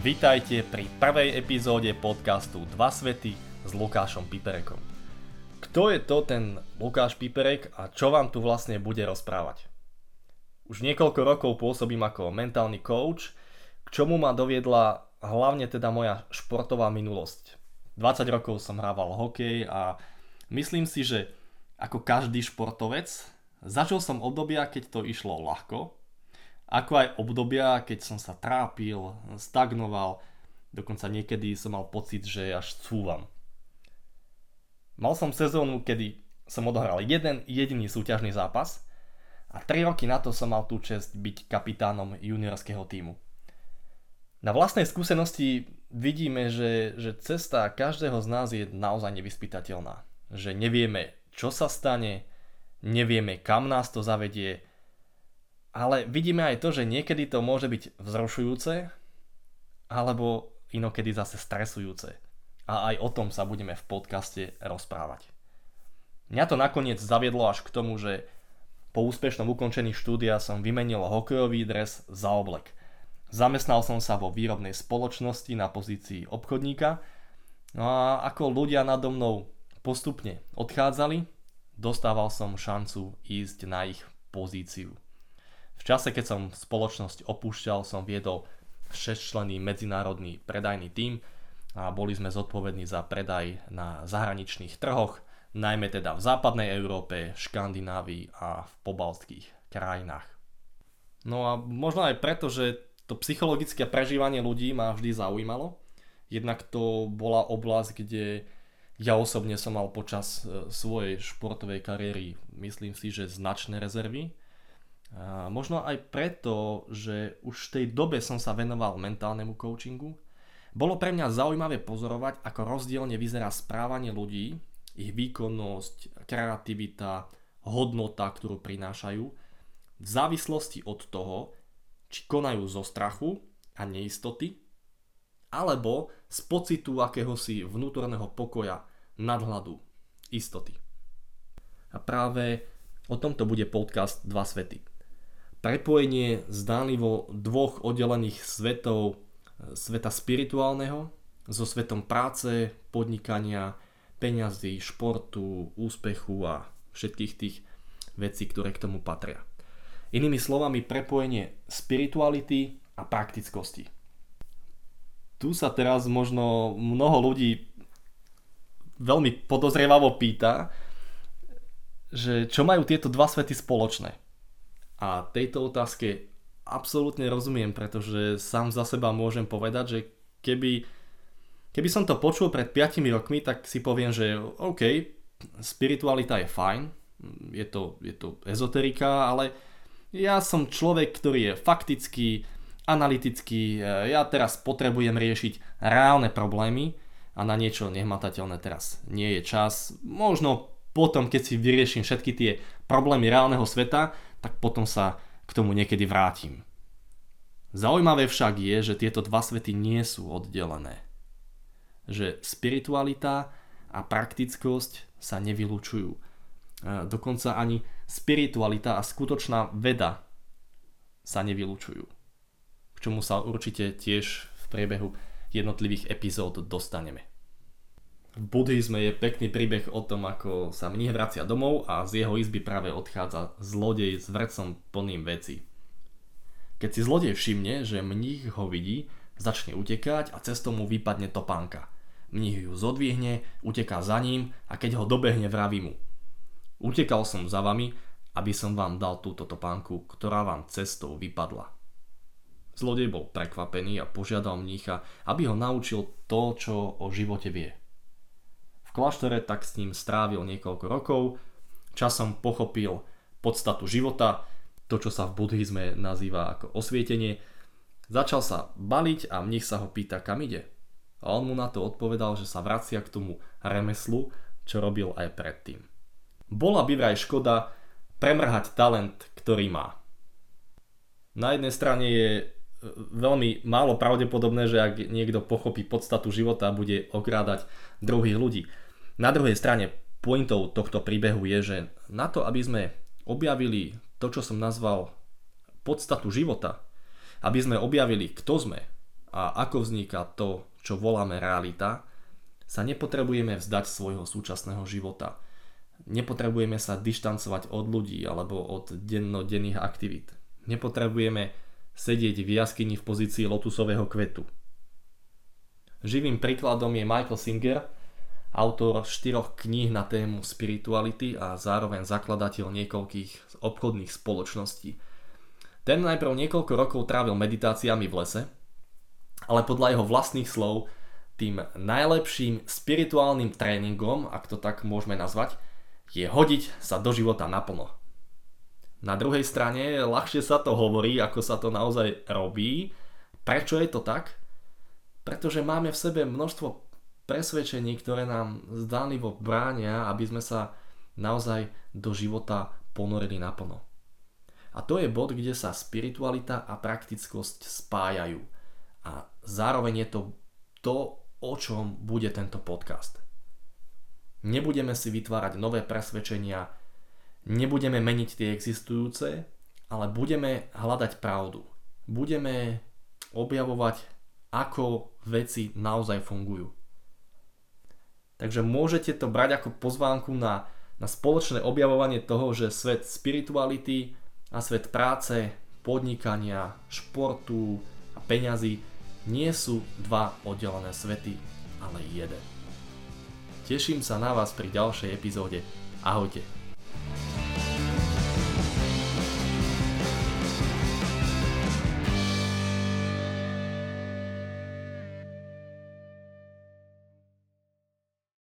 Vítajte pri prvej epizóde podcastu Dva svety s Lukášom Piperekom. Kto je to ten Lukáš Piperek a čo vám tu vlastne bude rozprávať? Už niekoľko rokov pôsobím ako mentálny coach, k čomu ma doviedla hlavne teda moja športová minulosť. 20 rokov som hrával hokej a myslím si, že ako každý športovec zažil som obdobia, keď to išlo ľahko ako aj obdobia, keď som sa trápil, stagnoval, dokonca niekedy som mal pocit, že až cúvam. Mal som sezónu, kedy som odohral jeden jediný súťažný zápas a 3 roky na to som mal tú čest byť kapitánom juniorského týmu. Na vlastnej skúsenosti vidíme, že, že cesta každého z nás je naozaj nevyspytateľná. Že nevieme, čo sa stane, nevieme, kam nás to zavedie, ale vidíme aj to, že niekedy to môže byť vzrušujúce, alebo inokedy zase stresujúce. A aj o tom sa budeme v podcaste rozprávať. Mňa to nakoniec zaviedlo až k tomu, že po úspešnom ukončení štúdia som vymenil hokejový dres za oblek. Zamestnal som sa vo výrobnej spoločnosti na pozícii obchodníka no a ako ľudia nado mnou postupne odchádzali, dostával som šancu ísť na ich pozíciu. V čase, keď som spoločnosť opúšťal, som viedol 6-členný medzinárodný predajný tím a boli sme zodpovední za predaj na zahraničných trhoch, najmä teda v západnej Európe, Škandinávii a v pobaltských krajinách. No a možno aj preto, že to psychologické prežívanie ľudí ma vždy zaujímalo. Jednak to bola oblasť, kde ja osobne som mal počas e, svojej športovej kariéry, myslím si, že značné rezervy a možno aj preto, že už v tej dobe som sa venoval mentálnemu coachingu, bolo pre mňa zaujímavé pozorovať, ako rozdielne vyzerá správanie ľudí, ich výkonnosť, kreativita, hodnota, ktorú prinášajú, v závislosti od toho, či konajú zo strachu a neistoty, alebo z pocitu akéhosi vnútorného pokoja, nadhľadu, istoty. A práve o tomto bude podcast Dva svety prepojenie zdánlivo dvoch oddelených svetov, sveta spirituálneho so svetom práce, podnikania, peňazí, športu, úspechu a všetkých tých vecí, ktoré k tomu patria. Inými slovami prepojenie spirituality a praktickosti. Tu sa teraz možno mnoho ľudí veľmi podozrievavo pýta, že čo majú tieto dva svety spoločné. A tejto otázke absolútne rozumiem, pretože sám za seba môžem povedať, že keby, keby som to počul pred 5 rokmi, tak si poviem, že OK, spiritualita je fajn, je to, je to ezoterika, ale ja som človek, ktorý je faktický, analytický, ja teraz potrebujem riešiť reálne problémy a na niečo nehmatateľné teraz nie je čas. Možno potom, keď si vyrieším všetky tie problémy reálneho sveta, tak potom sa k tomu niekedy vrátim. Zaujímavé však je, že tieto dva svety nie sú oddelené. Že spiritualita a praktickosť sa nevylučujú. Dokonca ani spiritualita a skutočná veda sa nevylučujú. K čomu sa určite tiež v priebehu jednotlivých epizód dostaneme. V buddhizme je pekný príbeh o tom, ako sa mních vracia domov a z jeho izby práve odchádza zlodej s vrcom plným veci. Keď si zlodej všimne, že mních ho vidí, začne utekať a cestou mu vypadne topánka. Mních ju zodvihne, uteká za ním a keď ho dobehne vraví mu. Utekal som za vami, aby som vám dal túto topánku, ktorá vám cestou vypadla. Zlodej bol prekvapený a požiadal mnícha, aby ho naučil to, čo o živote vie v kláštore, tak s ním strávil niekoľko rokov. Časom pochopil podstatu života, to čo sa v buddhizme nazýva ako osvietenie Začal sa baliť a mních sa ho pýta, kam ide. A on mu na to odpovedal, že sa vracia k tomu remeslu, čo robil aj predtým. Bola by vraj škoda premrhať talent, ktorý má. Na jednej strane je veľmi málo pravdepodobné, že ak niekto pochopí podstatu života a bude okrádať druhých ľudí. Na druhej strane pointou tohto príbehu je, že na to, aby sme objavili to, čo som nazval podstatu života, aby sme objavili, kto sme a ako vzniká to, čo voláme realita, sa nepotrebujeme vzdať svojho súčasného života. Nepotrebujeme sa dištancovať od ľudí alebo od dennodenných aktivít. Nepotrebujeme sedieť v jaskyni v pozícii lotusového kvetu. Živým príkladom je Michael Singer, autor štyroch kníh na tému spirituality a zároveň zakladateľ niekoľkých obchodných spoločností. Ten najprv niekoľko rokov trávil meditáciami v lese, ale podľa jeho vlastných slov tým najlepším spirituálnym tréningom, ak to tak môžeme nazvať, je hodiť sa do života naplno. Na druhej strane ľahšie sa to hovorí, ako sa to naozaj robí. Prečo je to tak? Pretože máme v sebe množstvo presvedčení, ktoré nám zdánlivo bránia, aby sme sa naozaj do života ponorili naplno. A to je bod, kde sa spiritualita a praktickosť spájajú. A zároveň je to to, o čom bude tento podcast. Nebudeme si vytvárať nové presvedčenia, nebudeme meniť tie existujúce, ale budeme hľadať pravdu. Budeme objavovať, ako veci naozaj fungujú. Takže môžete to brať ako pozvánku na, na spoločné objavovanie toho, že svet spirituality a svet práce, podnikania, športu a peňazí nie sú dva oddelené svety, ale jeden. Teším sa na vás pri ďalšej epizóde. Ahojte.